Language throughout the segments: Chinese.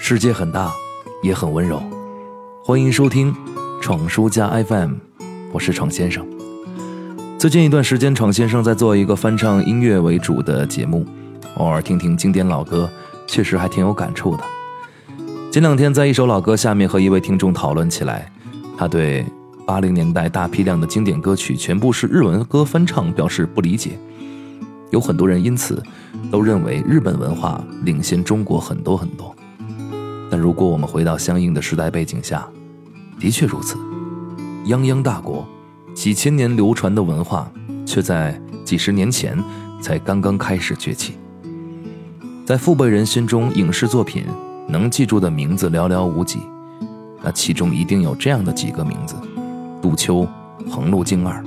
世界很大，也很温柔。欢迎收听闯书家 FM，我是闯先生。最近一段时间，闯先生在做一个翻唱音乐为主的节目，偶尔听听经典老歌，确实还挺有感触的。前两天在一首老歌下面和一位听众讨论起来，他对八零年代大批量的经典歌曲全部是日文歌翻唱表示不理解。有很多人因此都认为日本文化领先中国很多很多。但如果我们回到相应的时代背景下，的确如此。泱泱大国，几千年流传的文化，却在几十年前才刚刚开始崛起。在父辈人心中，影视作品能记住的名字寥寥无几，那其中一定有这样的几个名字：杜秋、横路京二，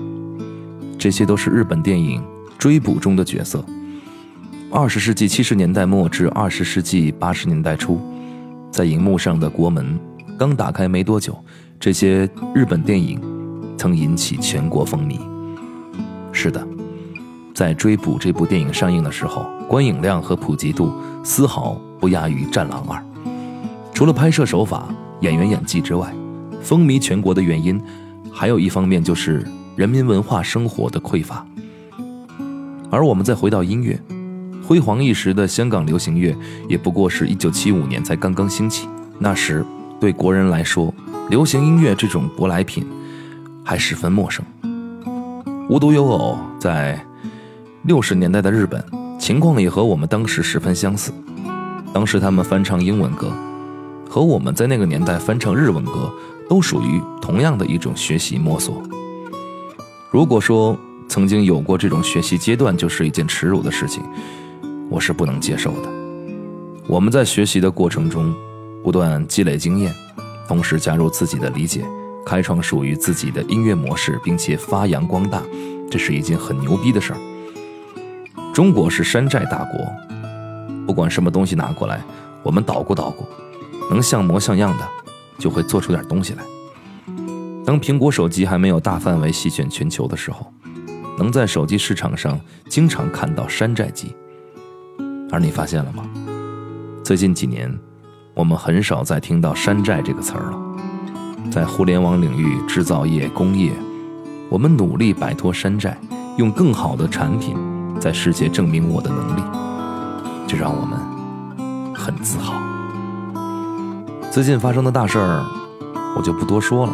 这些都是日本电影追捕中的角色。二十世纪七十年代末至二十世纪八十年代初。在荧幕上的国门刚打开没多久，这些日本电影曾引起全国风靡。是的，在《追捕》这部电影上映的时候，观影量和普及度丝毫不亚于《战狼二》。除了拍摄手法、演员演技之外，风靡全国的原因，还有一方面就是人民文化生活的匮乏。而我们再回到音乐。辉煌一时的香港流行乐，也不过是一九七五年才刚刚兴起。那时，对国人来说，流行音乐这种舶来品还十分陌生。无独有偶，在六十年代的日本，情况也和我们当时十分相似。当时他们翻唱英文歌，和我们在那个年代翻唱日文歌，都属于同样的一种学习摸索。如果说曾经有过这种学习阶段，就是一件耻辱的事情。我是不能接受的。我们在学习的过程中，不断积累经验，同时加入自己的理解，开创属于自己的音乐模式，并且发扬光大，这是一件很牛逼的事儿。中国是山寨大国，不管什么东西拿过来，我们捣鼓捣鼓，能像模像样的，就会做出点东西来。当苹果手机还没有大范围席卷全球的时候，能在手机市场上经常看到山寨机。而你发现了吗？最近几年，我们很少再听到“山寨”这个词儿了。在互联网领域、制造业、工业，我们努力摆脱山寨，用更好的产品在世界证明我的能力，这让我们很自豪。最近发生的大事儿，我就不多说了。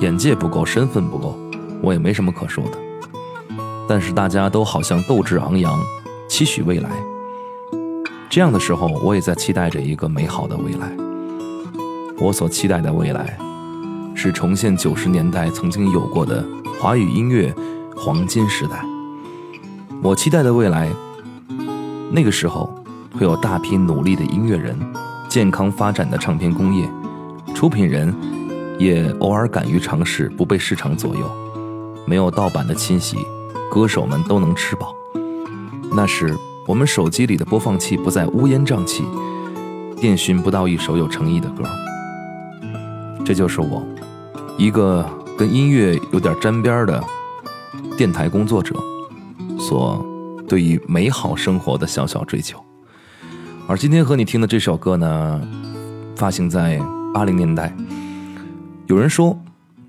眼界不够，身份不够，我也没什么可说的。但是大家都好像斗志昂扬，期许未来。这样的时候，我也在期待着一个美好的未来。我所期待的未来，是重现九十年代曾经有过的华语音乐黄金时代。我期待的未来，那个时候会有大批努力的音乐人，健康发展的唱片工业，出品人也偶尔敢于尝试，不被市场左右，没有盗版的侵袭，歌手们都能吃饱。那时。我们手机里的播放器不再乌烟瘴气，电寻不到一首有诚意的歌。这就是我，一个跟音乐有点沾边的电台工作者，所对于美好生活的小小追求。而今天和你听的这首歌呢，发行在八零年代。有人说，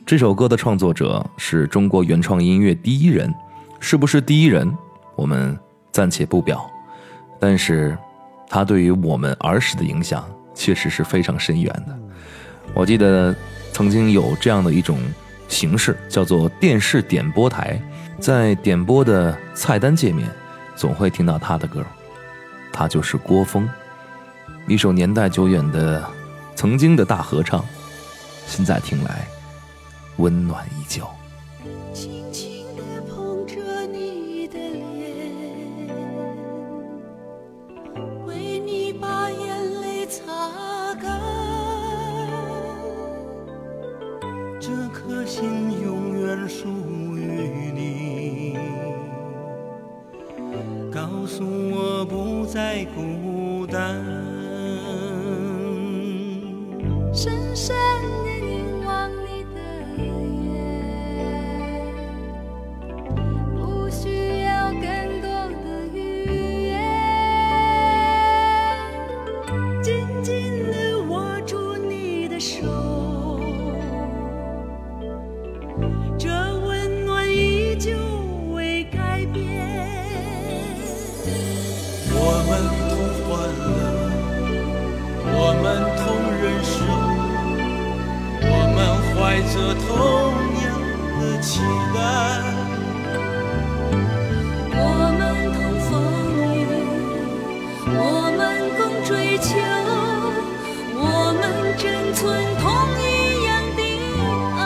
这首歌的创作者是中国原创音乐第一人，是不是第一人？我们。暂且不表，但是，他对于我们儿时的影响确实是非常深远的。我记得曾经有这样的一种形式，叫做电视点播台，在点播的菜单界面，总会听到他的歌，他就是郭峰，一首年代久远的曾经的大合唱，现在听来，温暖依旧。深深怀着同样的期待。我们同风雨，我们共追求，我们珍存同一样的爱。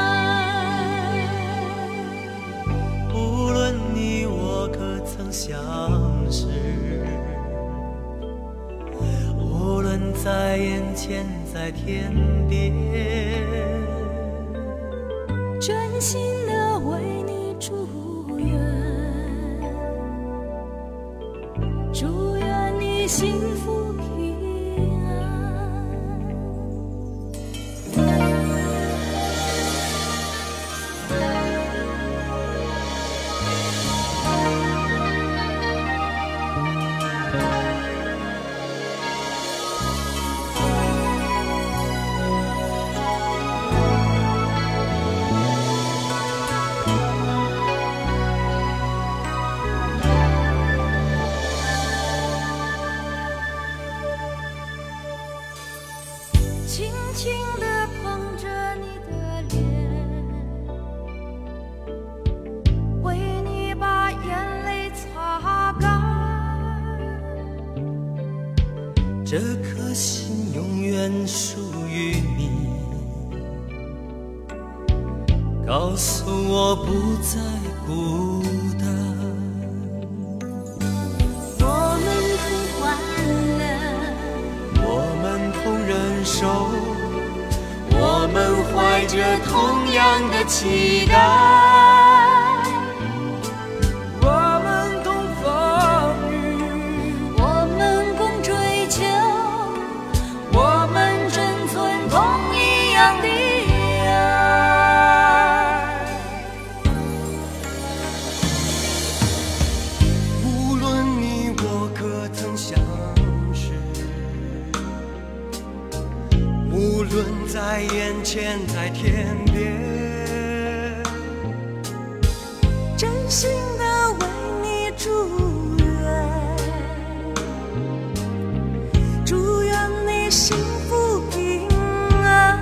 无论你我可曾相识，无论在眼前在天边，心。轻轻地碰着你的脸，为你把眼泪擦干。这颗心永远属于你。告诉我不再孤单。着同样的期待。无论在眼前在天边。真心的为你祝愿，祝愿你幸福平安。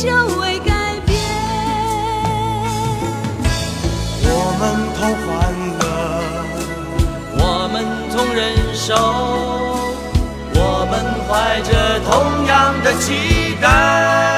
就会改变。我们同欢乐，我们同忍受，我们怀着同样的期待。